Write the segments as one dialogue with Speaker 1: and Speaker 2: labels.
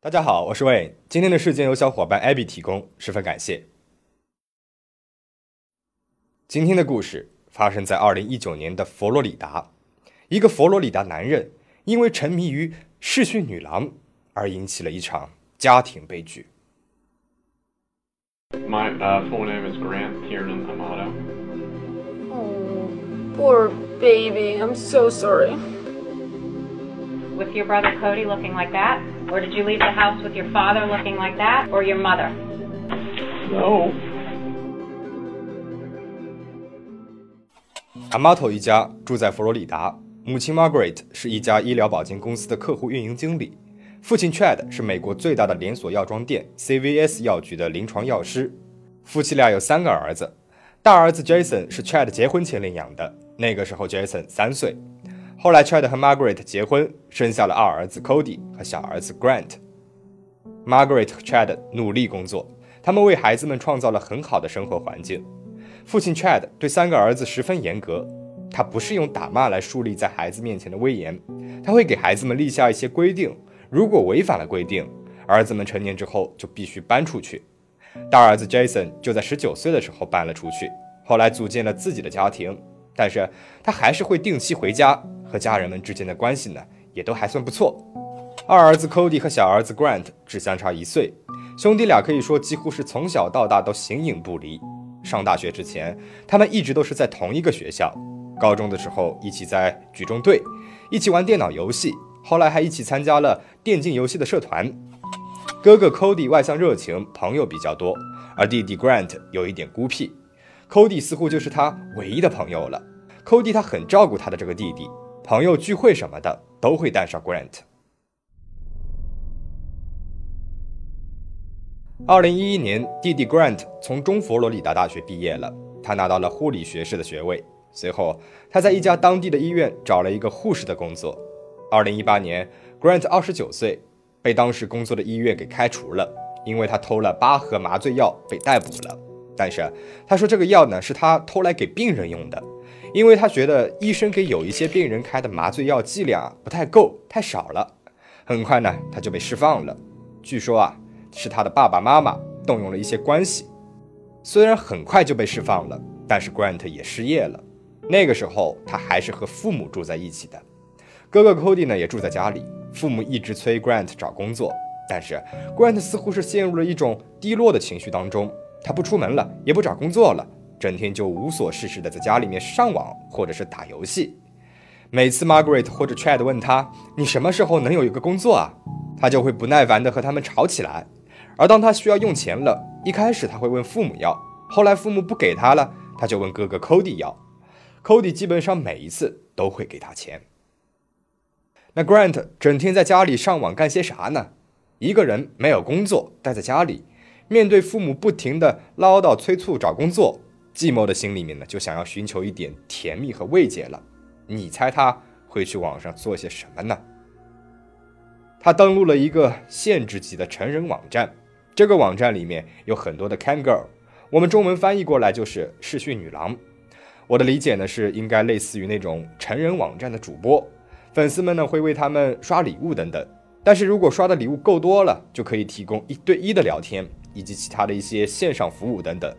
Speaker 1: 大家好，我是魏。今天的事件由小伙伴 Abby 提供，十分感谢。今天的故事发生在二零一九年的佛罗里达，一个佛罗里达男人因为沉迷于视讯女郎而引起了一场家庭悲剧。
Speaker 2: My full name is Grant Tiernan Amato.
Speaker 3: Oh, poor baby. I'm so sorry.
Speaker 4: With your brother Cody looking like that? Or did you leave the house with your father looking like that? Or your mother?
Speaker 2: No.
Speaker 1: Amato 一家住在佛罗里达，母亲 Margaret 是一家医疗保健公司的客户运营经理，父亲 Chad 是美国最大的连锁药妆店 CVS 药局的临床药师。夫妻俩有三个儿子，大儿子 Jason 是 Chad 结婚前领养的，那个时候 Jason 三岁。后来 Chad 和 Margaret 结婚，生下了二儿子 Cody 和小儿子 Grant。Margaret 和 Chad 努力工作，他们为孩子们创造了很好的生活环境。父亲 Chad 对三个儿子十分严格，他不是用打骂来树立在孩子面前的威严，他会给孩子们立下一些规定，如果违反了规定，儿子们成年之后就必须搬出去。大儿子 Jason 就在十九岁的时候搬了出去，后来组建了自己的家庭，但是他还是会定期回家。和家人们之间的关系呢，也都还算不错。二儿子 Cody 和小儿子 Grant 只相差一岁，兄弟俩可以说几乎是从小到大都形影不离。上大学之前，他们一直都是在同一个学校。高中的时候一起在举重队，一起玩电脑游戏，后来还一起参加了电竞游戏的社团。哥哥 Cody 外向热情，朋友比较多，而弟弟 Grant 有一点孤僻。Cody 似乎就是他唯一的朋友了。Cody 他很照顾他的这个弟弟。朋友聚会什么的都会带上 Grant。二零一一年，弟弟 Grant 从中佛罗里达大学毕业了，他拿到了护理学士的学位。随后，他在一家当地的医院找了一个护士的工作。二零一八年，Grant 二十九岁，被当时工作的医院给开除了，因为他偷了八盒麻醉药被逮捕了。但是他说这个药呢是他偷来给病人用的。因为他觉得医生给有一些病人开的麻醉药剂量啊不太够，太少了。很快呢，他就被释放了。据说啊，是他的爸爸妈妈动用了一些关系。虽然很快就被释放了，但是 Grant 也失业了。那个时候他还是和父母住在一起的。哥哥 Cody 呢也住在家里。父母一直催 Grant 找工作，但是 Grant 似乎是陷入了一种低落的情绪当中。他不出门了，也不找工作了。整天就无所事事的在家里面上网或者是打游戏。每次 Margaret 或者 Chad 问他：“你什么时候能有一个工作啊？”他就会不耐烦的和他们吵起来。而当他需要用钱了，一开始他会问父母要，后来父母不给他了，他就问哥哥 Cody 要。Cody 基本上每一次都会给他钱。那 Grant 整天在家里上网干些啥呢？一个人没有工作，待在家里，面对父母不停的唠叨催促找工作。寂寞的心里面呢，就想要寻求一点甜蜜和慰藉了。你猜他会去网上做些什么呢？他登录了一个限制级的成人网站，这个网站里面有很多的 cam girl，我们中文翻译过来就是视讯女郎。我的理解呢是应该类似于那种成人网站的主播，粉丝们呢会为他们刷礼物等等。但是如果刷的礼物够多了，就可以提供一对一的聊天以及其他的一些线上服务等等。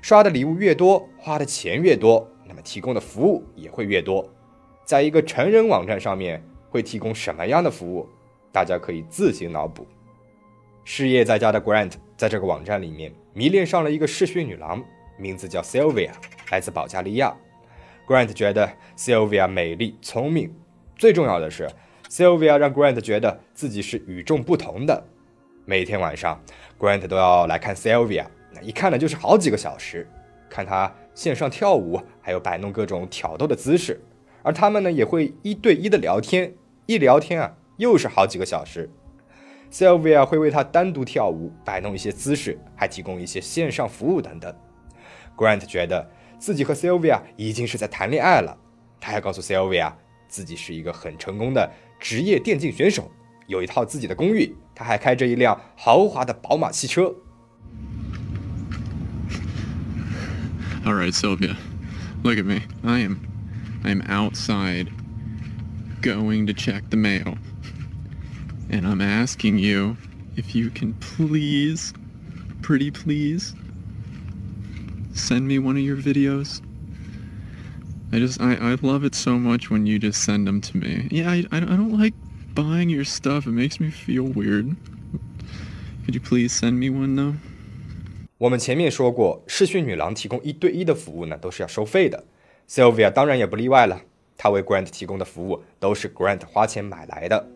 Speaker 1: 刷的礼物越多，花的钱越多，那么提供的服务也会越多。在一个成人网站上面会提供什么样的服务？大家可以自行脑补。失业在家的 Grant 在这个网站里面迷恋上了一个嗜血女郎，名字叫 Sylvia，来自保加利亚。Grant 觉得 Sylvia 美丽聪明，最重要的是 Sylvia 让 Grant 觉得自己是与众不同的。每天晚上，Grant 都要来看 Sylvia。那一看呢，就是好几个小时，看他线上跳舞，还有摆弄各种挑逗的姿势，而他们呢也会一对一的聊天，一聊天啊又是好几个小时。Sylvia 会为他单独跳舞，摆弄一些姿势，还提供一些线上服务等等。Grant 觉得自己和 Sylvia 已经是在谈恋爱了，他还告诉 Sylvia 自己是一个很成功的职业电竞选手，有一套自己的公寓，他还开着一辆豪华的宝马汽车。
Speaker 2: All right, Sylvia. Look at me. I am
Speaker 5: I'm outside going to check the mail. And I'm asking you if you can please, pretty please, send me one of your videos. I just, I, I love it so much when you just send them to me. Yeah, I, I, I don't like buying your stuff. It makes me feel weird. Could you please send me one though?
Speaker 1: 我们前面说过，视讯女郎提供一对一的服务呢，都是要收费的。Sylvia 当然也不例外了，她为 Grant 提供的服务都是 Grant 花钱买来的。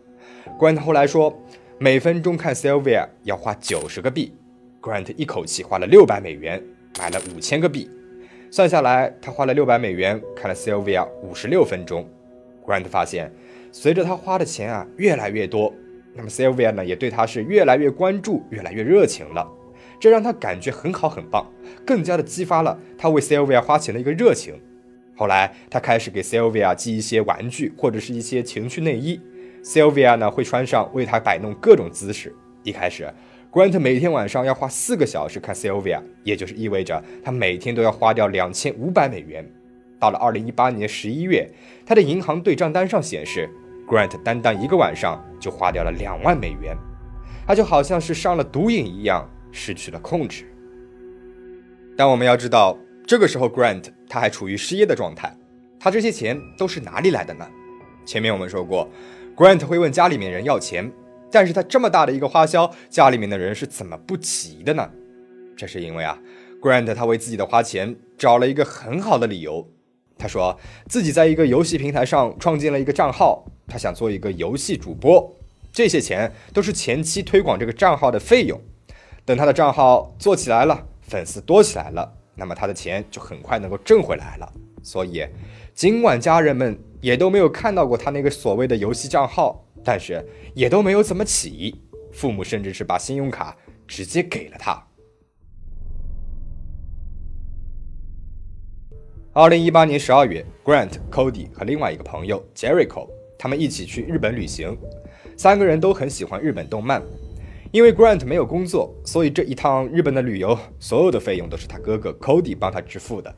Speaker 1: Grant 后来说，每分钟看 Sylvia 要花九十个币。Grant 一口气花了六百美元，买了五千个币。算下来，他花了六百美元看了 Sylvia 五十六分钟。Grant 发现，随着他花的钱啊越来越多，那么 Sylvia 呢也对他是越来越关注，越来越热情了。这让他感觉很好很棒，更加的激发了他为 Sylvia 花钱的一个热情。后来，他开始给 Sylvia 寄一些玩具或者是一些情趣内衣，Sylvia 呢会穿上，为他摆弄各种姿势。一开始。Grant 每天晚上要花四个小时看 Sylvia，也就是意味着他每天都要花掉两千五百美元。到了二零一八年十一月，他的银行对账单上显示，Grant 单单一个晚上就花掉了两万美元。他就好像是上了毒瘾一样，失去了控制。但我们要知道，这个时候 Grant 他还处于失业的状态，他这些钱都是哪里来的呢？前面我们说过，Grant 会问家里面人要钱。但是他这么大的一个花销，家里面的人是怎么不起疑的呢？这是因为啊，Grant 他为自己的花钱找了一个很好的理由。他说自己在一个游戏平台上创建了一个账号，他想做一个游戏主播，这些钱都是前期推广这个账号的费用。等他的账号做起来了，粉丝多起来了，那么他的钱就很快能够挣回来了。所以，尽管家人们也都没有看到过他那个所谓的游戏账号。但是也都没有怎么起，父母甚至是把信用卡直接给了他。二零一八年十二月，Grant、Cody 和另外一个朋友 Jericho 他们一起去日本旅行，三个人都很喜欢日本动漫。因为 Grant 没有工作，所以这一趟日本的旅游所有的费用都是他哥哥 Cody 帮他支付的。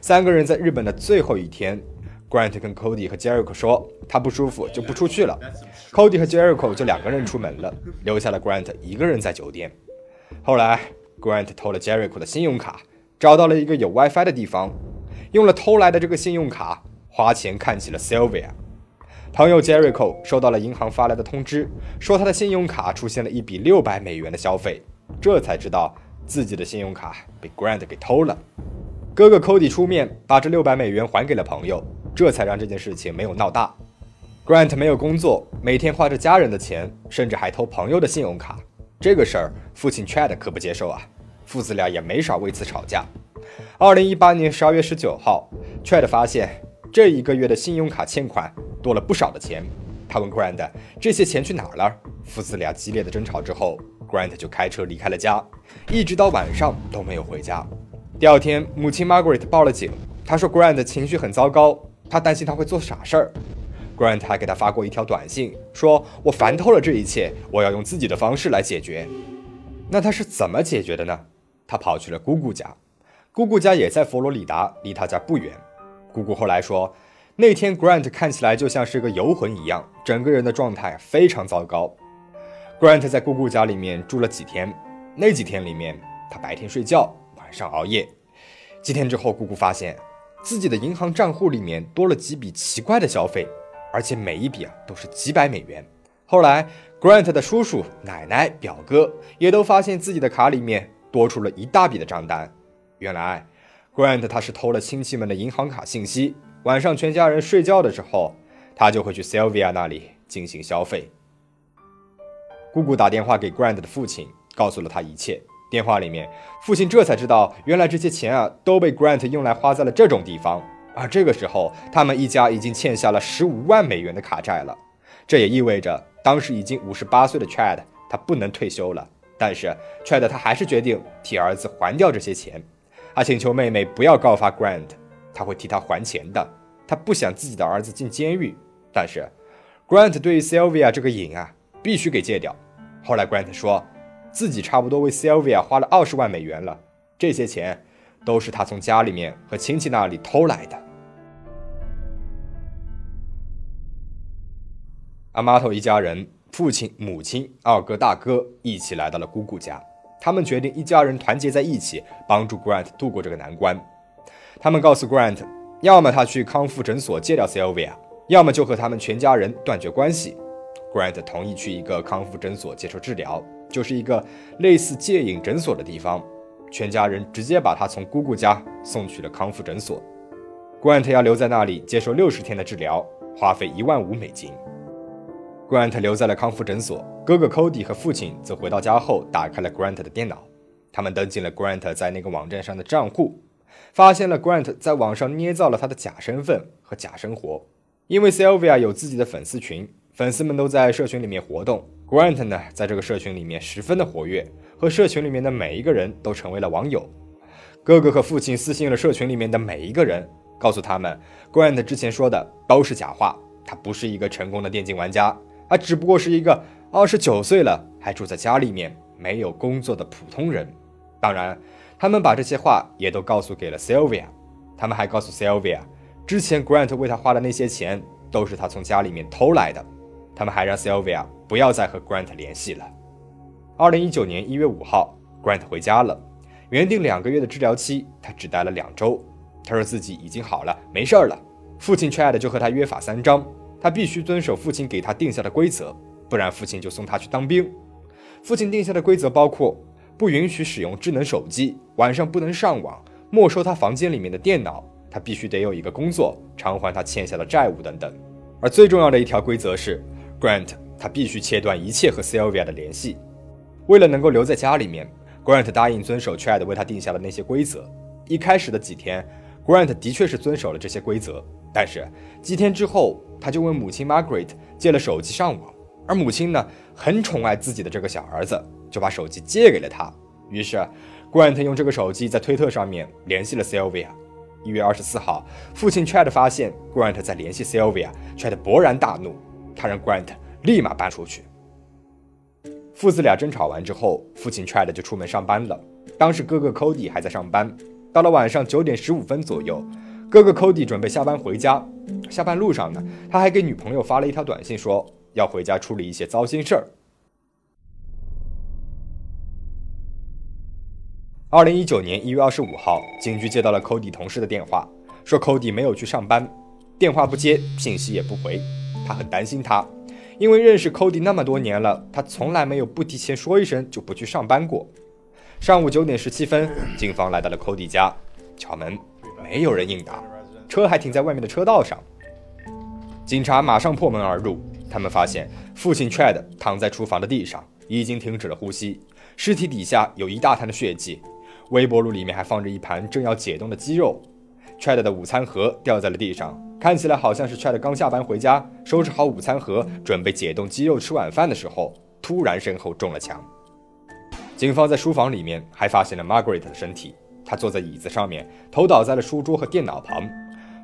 Speaker 1: 三个人在日本的最后一天。Grant 跟 Cody 和 Jericho 说，他不舒服就不出去了。Cody 和 Jericho 就两个人出门了，留下了 Grant 一个人在酒店。后来，Grant 偷了 Jericho 的信用卡，找到了一个有 WiFi 的地方，用了偷来的这个信用卡花钱看起了 Sylvia。朋友 Jericho 收到了银行发来的通知，说他的信用卡出现了一笔六百美元的消费，这才知道自己的信用卡被 Grant 给偷了。哥哥 Cody 出面把这六百美元还给了朋友。这才让这件事情没有闹大。Grant 没有工作，每天花着家人的钱，甚至还偷朋友的信用卡。这个事儿，父亲 Chad 可不接受啊，父子俩也没少为此吵架。二零一八年十二月十九号，Chad 发现这一个月的信用卡欠款多了不少的钱。他问 Grant 这些钱去哪儿了？父子俩激烈的争吵之后，Grant 就开车离开了家，一直到晚上都没有回家。第二天，母亲 Margaret 报了警，她说 Grant 情绪很糟糕。他担心他会做傻事儿，Grant 还给他发过一条短信，说：“我烦透了这一切，我要用自己的方式来解决。”那他是怎么解决的呢？他跑去了姑姑家，姑姑家也在佛罗里达，离他家不远。姑姑后来说，那天 Grant 看起来就像是个游魂一样，整个人的状态非常糟糕。Grant 在姑姑家里面住了几天，那几天里面，他白天睡觉，晚上熬夜。几天之后，姑姑发现。自己的银行账户里面多了几笔奇怪的消费，而且每一笔啊都是几百美元。后来，Grant 的叔叔、奶奶、表哥也都发现自己的卡里面多出了一大笔的账单。原来，Grant 他是偷了亲戚们的银行卡信息，晚上全家人睡觉的时候，他就会去 Sylvia 那里进行消费。姑姑打电话给 Grant 的父亲，告诉了他一切。电话里面，父亲这才知道，原来这些钱啊都被 Grant 用来花在了这种地方。而这个时候，他们一家已经欠下了十五万美元的卡债了。这也意味着，当时已经五十八岁的 Chad 他不能退休了。但是 Chad 他还是决定替儿子还掉这些钱。他请求妹妹不要告发 Grant，他会替他还钱的。他不想自己的儿子进监狱，但是 Grant 对 Sylvia 这个瘾啊，必须给戒掉。后来 Grant 说，自己差不多为 Sylvia 花了二十万美元了，这些钱都是他从家里面和亲戚那里偷来的。阿玛托一家人，父亲、母亲、二哥、大哥一起来到了姑姑家。他们决定一家人团结在一起，帮助 Grant 度过这个难关。他们告诉 Grant，要么他去康复诊所戒掉 Sylvia，要么就和他们全家人断绝关系。Grant 同意去一个康复诊所接受治疗，就是一个类似戒瘾诊所的地方。全家人直接把他从姑姑家送去了康复诊所。Grant 要留在那里接受六十天的治疗，花费一万五美金。Grant 留在了康复诊所，哥哥 Cody 和父亲则回到家后打开了 Grant 的电脑，他们登进了 Grant 在那个网站上的账户，发现了 Grant 在网上捏造了他的假身份和假生活。因为 Sylvia 有自己的粉丝群，粉丝们都在社群里面活动，Grant 呢在这个社群里面十分的活跃，和社群里面的每一个人都成为了网友。哥哥和父亲私信了社群里面的每一个人，告诉他们 Grant 之前说的都是假话，他不是一个成功的电竞玩家。他只不过是一个二十九岁了还住在家里面没有工作的普通人。当然，他们把这些话也都告诉给了 Sylvia。他们还告诉 Sylvia，之前 Grant 为他花的那些钱都是他从家里面偷来的。他们还让 Sylvia 不要再和 Grant 联系了。二零一九年一月五号，Grant 回家了。原定两个月的治疗期，他只待了两周。他说自己已经好了，没事儿了。父亲 Chad 就和他约法三章。他必须遵守父亲给他定下的规则，不然父亲就送他去当兵。父亲定下的规则包括不允许使用智能手机，晚上不能上网，没收他房间里面的电脑，他必须得有一个工作偿还他欠下的债务等等。而最重要的一条规则是，Grant 他必须切断一切和 Sylvia 的联系。为了能够留在家里面，Grant 答应遵守 Chad 为他定下的那些规则。一开始的几天，Grant 的确是遵守了这些规则。但是几天之后，他就问母亲 Margaret 借了手机上网，而母亲呢，很宠爱自己的这个小儿子，就把手机借给了他。于是，Grant 用这个手机在推特上面联系了 Sylvia。一月二十四号，父亲 Chad 发现 Grant 在联系 Sylvia，Chad 勃然大怒，他让 Grant 立马搬出去。父子俩争吵完之后，父亲 Chad 就出门上班了。当时哥哥 Cody 还在上班。到了晚上九点十五分左右。哥哥 Cody 准备下班回家，下班路上呢，他还给女朋友发了一条短信，说要回家处理一些糟心事儿。二零一九年一月二十五号，警局接到了 Cody 同事的电话，说 Cody 没有去上班，电话不接，信息也不回，他很担心他，因为认识 Cody 那么多年了，他从来没有不提前说一声就不去上班过。上午九点十七分，警方来到了 Cody 家，敲门。没有人应答，车还停在外面的车道上。警察马上破门而入，他们发现父亲 Chad 躺在厨房的地上，已经停止了呼吸，尸体底下有一大滩的血迹，微波炉里面还放着一盘正要解冻的鸡肉。Chad 的午餐盒掉在了地上，看起来好像是 Chad 刚下班回家，收拾好午餐盒，准备解冻鸡肉吃晚饭的时候，突然身后中了枪。警方在书房里面还发现了 Margaret 的身体。她坐在椅子上面，头倒在了书桌和电脑旁。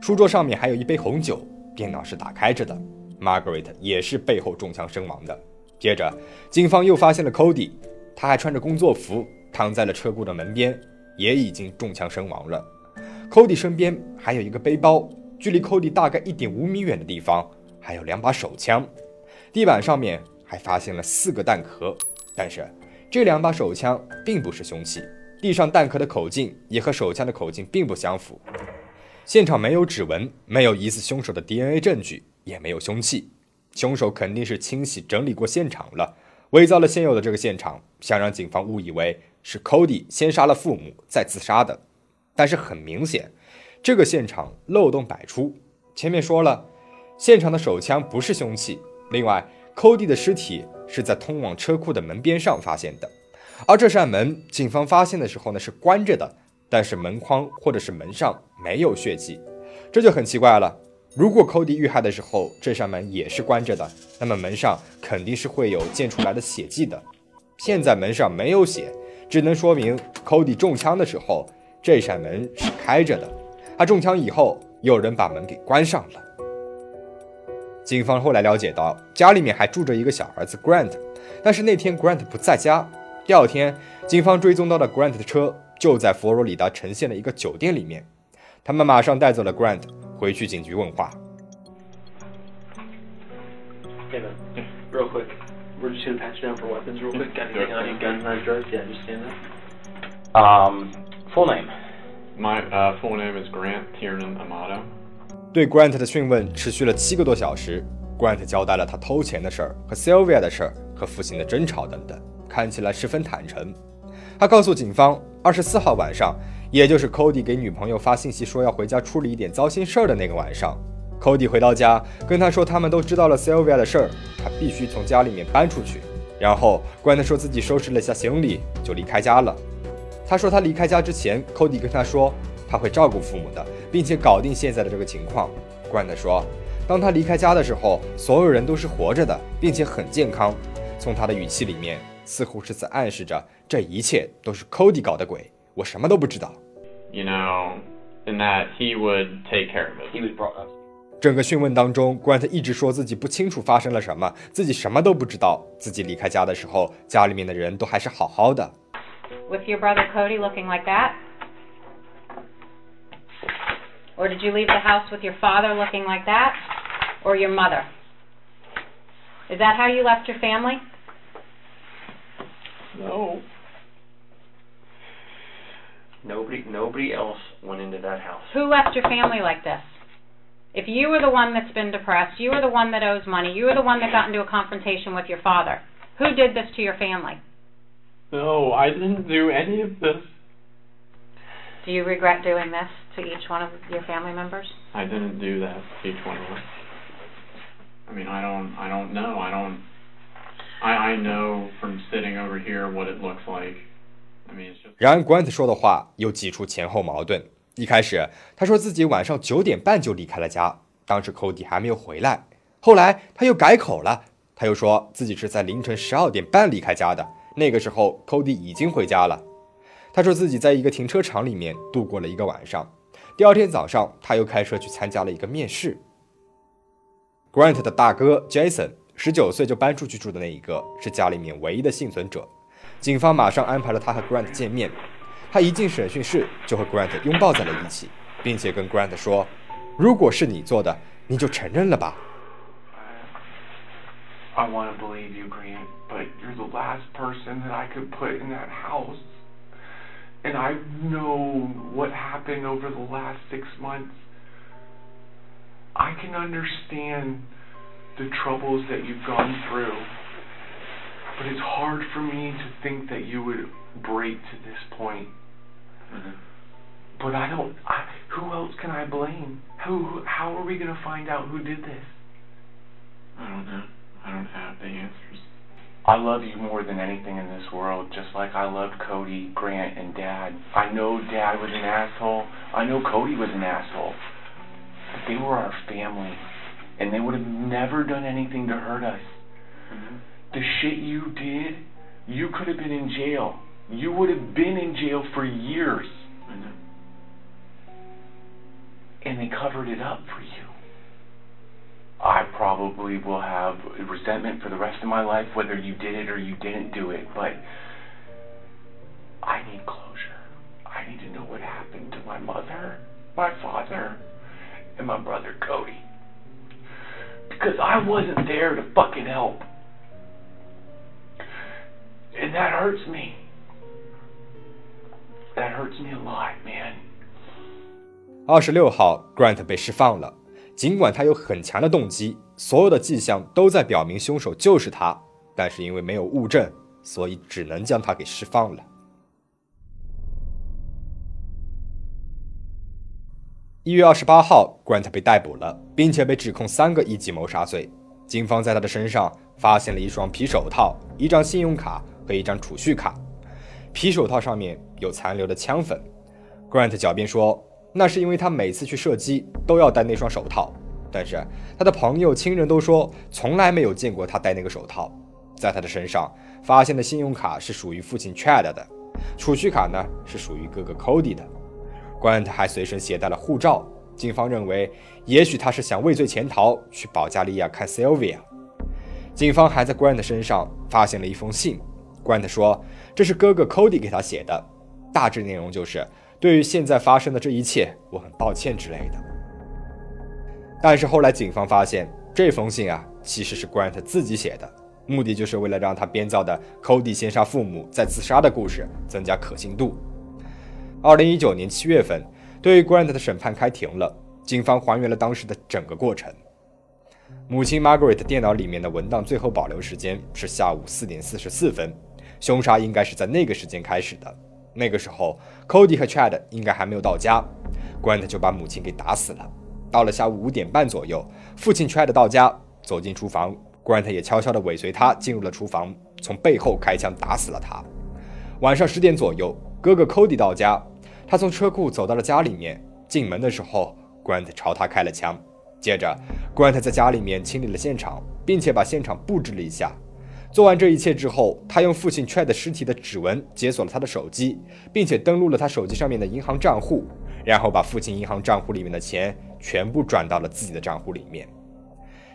Speaker 1: 书桌上面还有一杯红酒，电脑是打开着的。Margaret 也是背后中枪身亡的。接着，警方又发现了 Cody，他还穿着工作服躺在了车库的门边，也已经中枪身亡了。Cody 身边还有一个背包，距离 Cody 大概一点五米远的地方还有两把手枪。地板上面还发现了四个弹壳，但是这两把手枪并不是凶器。地上弹壳的口径也和手枪的口径并不相符，现场没有指纹，没有疑似凶手的 DNA 证据，也没有凶器，凶手肯定是清洗整理过现场了，伪造了现有的这个现场，想让警方误以为是 Cody 先杀了父母再自杀的。但是很明显，这个现场漏洞百出。前面说了，现场的手枪不是凶器，另外，Cody 的尸体是在通往车库的门边上发现的。而这扇门，警方发现的时候呢是关着的，但是门框或者是门上没有血迹，这就很奇怪了。如果 Cody 遇害的时候这扇门也是关着的，那么门上肯定是会有溅出来的血迹的。现在门上没有血，只能说明 Cody 中枪的时候这扇门是开着的。他中枪以后，有人把门给关上了。警方后来了解到，家里面还住着一个小儿子 Grant，但是那天 Grant 不在家。第二天，警方追踪到了 Grant 的车，就在佛罗里达城县的一个酒店里面。他们马上带走了 Grant，回去警局问话。
Speaker 6: Real quick, we're just gonna patch down for weapons real quick. Got anything on you? Guns, knives, drugs? Yeah, just stand up.
Speaker 7: Um, full name.
Speaker 2: My uh, full name is Grant Tiernan Amato.
Speaker 1: 对 Grant 的讯问持续了七个多小时。Grant 交代了他偷钱的事儿和 Sylvia 的事儿和父亲的争吵等等，看起来十分坦诚。他告诉警方，二十四号晚上，也就是 Cody 给女朋友发信息说要回家处理一点糟心事儿的那个晚上，Cody 回到家跟他说他们都知道了 Sylvia 的事儿，他必须从家里面搬出去。然后 Grant 说自己收拾了一下行李就离开家了。他说他离开家之前，Cody 跟他说他会照顾父母的，并且搞定现在的这个情况。Grant 说。当他离开家的时候，所有人都是活着的，并且很健康。从他的语气里面，似乎是在暗示着这一切都是 Cody 搞的鬼，我什么都不知道。
Speaker 2: You know, and that he would take care of it.
Speaker 7: He was brought up.
Speaker 1: 整个讯问当中，Grant 一直说自己不清楚发生了什么，自己什么都不知道。自己离开家的时候，家里面的人都还是好好的。
Speaker 4: With your brother Cody looking like that? Or did you leave the house with your father looking like that? Or your mother? Is that how you left your family?
Speaker 6: No.
Speaker 7: Nobody, nobody else went into that house.
Speaker 4: Who left your family like this? If you were the one that's been depressed, you were the one that owes money, you were the one that got into a confrontation with your father, who did this to your family?
Speaker 2: No, I didn't do any of this.
Speaker 4: Do you regret doing this to each one of your family members?
Speaker 2: I didn't do that to each one of them. I mean, I don't, I don't know. I don't. I I know from sitting over here what it looks like. I mean, it's just.
Speaker 1: 然而，Grant 说的话有几处前后矛盾。一开始，他说自己晚上九点半就离开了家，当时 Cody 还没有回来。后来他又改口了，他又说自己是在凌晨十二点半离开家的，那个时候 Cody 已经回家了。他说自己在一个停车场里面度过了一个晚上，第二天早上他又开车去参加了一个面试。Grant 的大哥 Jason 十九岁就搬出去住的那一个，是家里面唯一的幸存者。警方马上安排了他和 Grant 见面。他一进审讯室就和 Grant 拥抱在了一起，并且跟 Grant 说：“如果是你做的，你就承认了吧。”
Speaker 8: I want to believe you, Grant, but you're the last person that I could put in that house. And I know what happened over the last six months. I can understand the troubles that you've gone through. But it's hard for me to think that you would break to this point.
Speaker 7: Mm-hmm.
Speaker 8: But I don't. I, who else can I blame? Who? How are we gonna find out who did this?
Speaker 2: I don't know. I don't have the answers.
Speaker 8: I love you more than anything in this world, just like I loved Cody, Grant, and Dad. I know Dad was an asshole. I know Cody was an asshole. But they were our family, and they would have never done anything to hurt us.
Speaker 7: Mm-hmm.
Speaker 8: The shit you did, you could have been in jail. You would have been in jail for years.
Speaker 7: Know.
Speaker 8: And they covered it up for you. I probably will have resentment for the rest of my life, whether you did it or you didn't do it, but I need closure. I need to know what happened to my mother, my father, and my brother Cody. Because I wasn't there to fucking help. And that hurts me. That hurts me a lot, man.
Speaker 1: 二十六号，Grant 被释放了。 尽管他有很强的动机，所有的迹象都在表明凶手就是他，但是因为没有物证，所以只能将他给释放了。一月二十八号，Grant 被逮捕了，并且被指控三个一级谋杀罪。警方在他的身上发现了一双皮手套、一张信用卡和一张储蓄卡。皮手套上面有残留的枪粉。Grant 狡辩说，那是因为他每次去射击都要戴那双手套，但是他的朋友、亲人都说从来没有见过他戴那个手套。在他的身上发现的信用卡是属于父亲 Chad 的，储蓄卡呢是属于哥哥 Cody 的。Grant 还随身携带了护照。警方认为，也许他是想畏罪潜逃，去保加利亚看 Sylvia。警方还在 Grant 身上发现了一封信。Grant 说，这是哥哥 Cody 给他写的，大致内容就是对于现在发生的这一切，我很抱歉之类的。但是后来警方发现，这封信啊，其实是 Grant 自己写的，目的就是为了让他编造的 Cody 先杀父母再自杀的故事增加可信度。二零一九年七月份，对于 Grant 的审判开庭了，警方还原了当时的整个过程。母亲 Margaret 电脑里面的文档最后保留时间是下午四点四十四分，凶杀应该是在那个时间开始的。那个时候，Cody 和 Chad 应该还没有到家，Grant 就把母亲给打死了。到了下午五点半左右，父亲 Chad 到家，走进厨房，Grant 也悄悄地尾随他进入了厨房，从背后开枪打死了他。晚上十点左右，哥哥 Cody 到家，他从车库走到了家里面，进门的时候，Grant 朝他开了枪。接着，Grant 在家里面清理了现场，并且把现场布置了一下。做完这一切之后，他用父亲 Chad 尸体的指纹解锁了他的手机，并且登录了他手机上面的银行账户，然后把父亲银行账户里面的钱全部转到了自己的账户里面。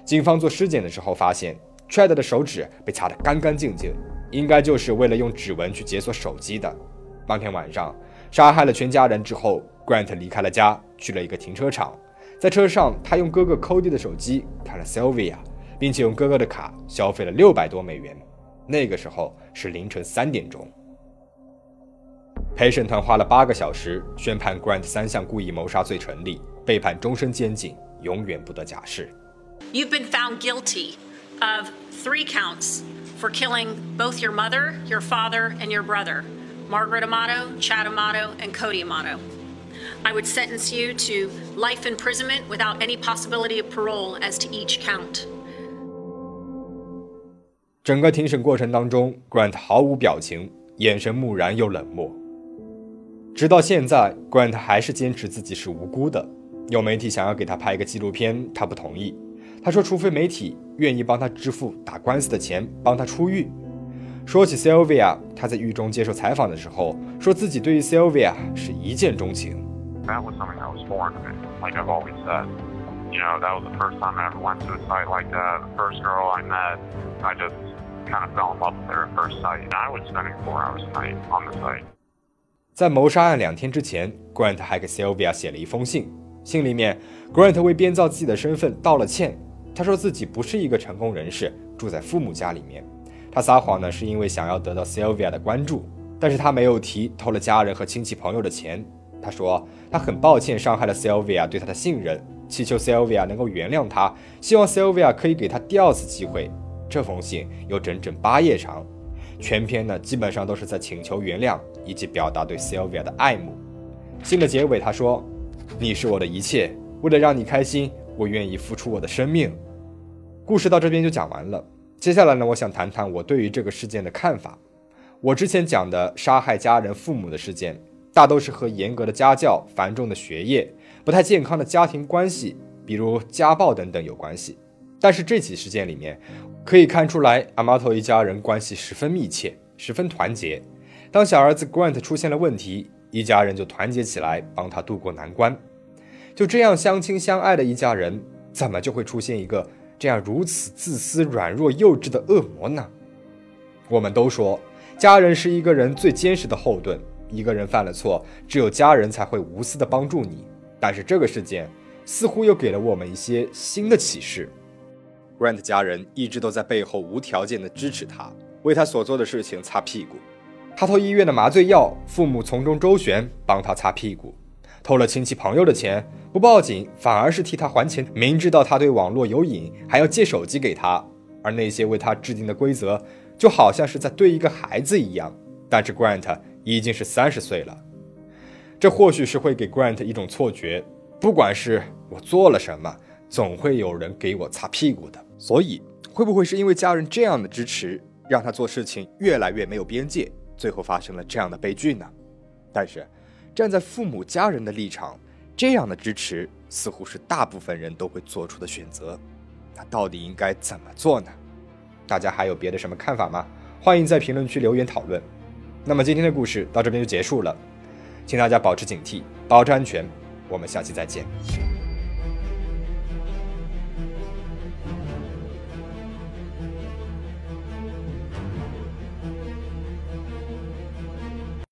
Speaker 1: 警方做尸检的时候发现，Chad 的手指被擦得干干净净，应该就是为了用指纹去解锁手机的。当天晚上，杀害了全家人之后，Grant 离开了家，去了一个停车场，在车上，他用哥哥 Cody 的手机看了 Sylvia。并且用哥哥的卡消费了六百多美元。那个时候是凌晨三点钟。陪审团花了八个小时宣判 Grant 三项故意谋杀罪成立，被判终身监禁，永远不得假释。
Speaker 9: You've been found guilty of three counts for killing both your mother, your father, and your brother, Margaret Amato, Chad Amato, and Cody Amato. I would sentence you to life imprisonment without any possibility of parole as to each count.
Speaker 1: 整个庭审过程当中，Grant 毫无表情，眼神木然又冷漠。直到现在，Grant 还是坚持自己是无辜的。有媒体想要给他拍一个纪录片，他不同意。他说，除非媒体愿意帮他支付打官司的钱，帮他出狱。说起 Sylvia，他在狱中接受采访的时候，说自己对于 Sylvia 是一见钟情。
Speaker 10: That was something that was foreign to me. Like I've always said, you know, that was the first time I ever went to a site like that. The first girl I met, I just kind of fell in love with her at first sight. And I was spending four hours a night on the site.
Speaker 1: 在谋杀案两天之前，Grant 还给 Sylvia 写了一封信。信里面，Grant 为编造自己的身份道了歉。他说自己不是一个成功人士，住在父母家里面。他撒谎呢，是因为想要得到 Sylvia 的关注，但是他没有提偷了家人和亲戚朋友的钱。他说他很抱歉伤害了 Sylvia 对他的信任，祈求 Sylvia 能够原谅他，希望 Sylvia 可以给他第二次机会。这封信有整整八页长，全篇呢基本上都是在请求原谅以及表达对 Sylvia 的爱慕。信的结尾他说：“你是我的一切，为了让你开心，我愿意付出我的生命。”故事到这边就讲完了。接下来呢，我想谈谈我对于这个事件的看法。我之前讲的杀害家人父母的事件，大都是和严格的家教、繁重的学业、不太健康的家庭关系，比如家暴等等有关系。但是这起事件里面，可以看出来阿玛托一家人关系十分密切，十分团结。当小儿子 Grant 出现了问题，一家人就团结起来帮他渡过难关。就这样相亲相爱的一家人，怎么就会出现一个这样如此自私、软弱、幼稚的恶魔呢？我们都说，家人是一个人最坚实的后盾。一个人犯了错，只有家人才会无私的帮助你。但是这个事件似乎又给了我们一些新的启示。Grant 家人一直都在背后无条件的支持他，为他所做的事情擦屁股。他偷医院的麻醉药，父母从中周旋，帮他擦屁股；偷了亲戚朋友的钱，不报警，反而是替他还钱。明知道他对网络有瘾，还要借手机给他。而那些为他制定的规则，就好像是在对一个孩子一样。但是 Grant 已经是三十岁了，这或许是会给 Grant 一种错觉：不管是我做了什么，总会有人给我擦屁股的。所以，会不会是因为家人这样的支持，让他做事情越来越没有边界，最后发生了这样的悲剧呢？但是，站在父母家人的立场，这样的支持似乎是大部分人都会做出的选择。那到底应该怎么做呢？大家还有别的什么看法吗？欢迎在评论区留言讨论。那么今天的故事到这边就结束了，请大家保持警惕，保持安全。我们下期再见。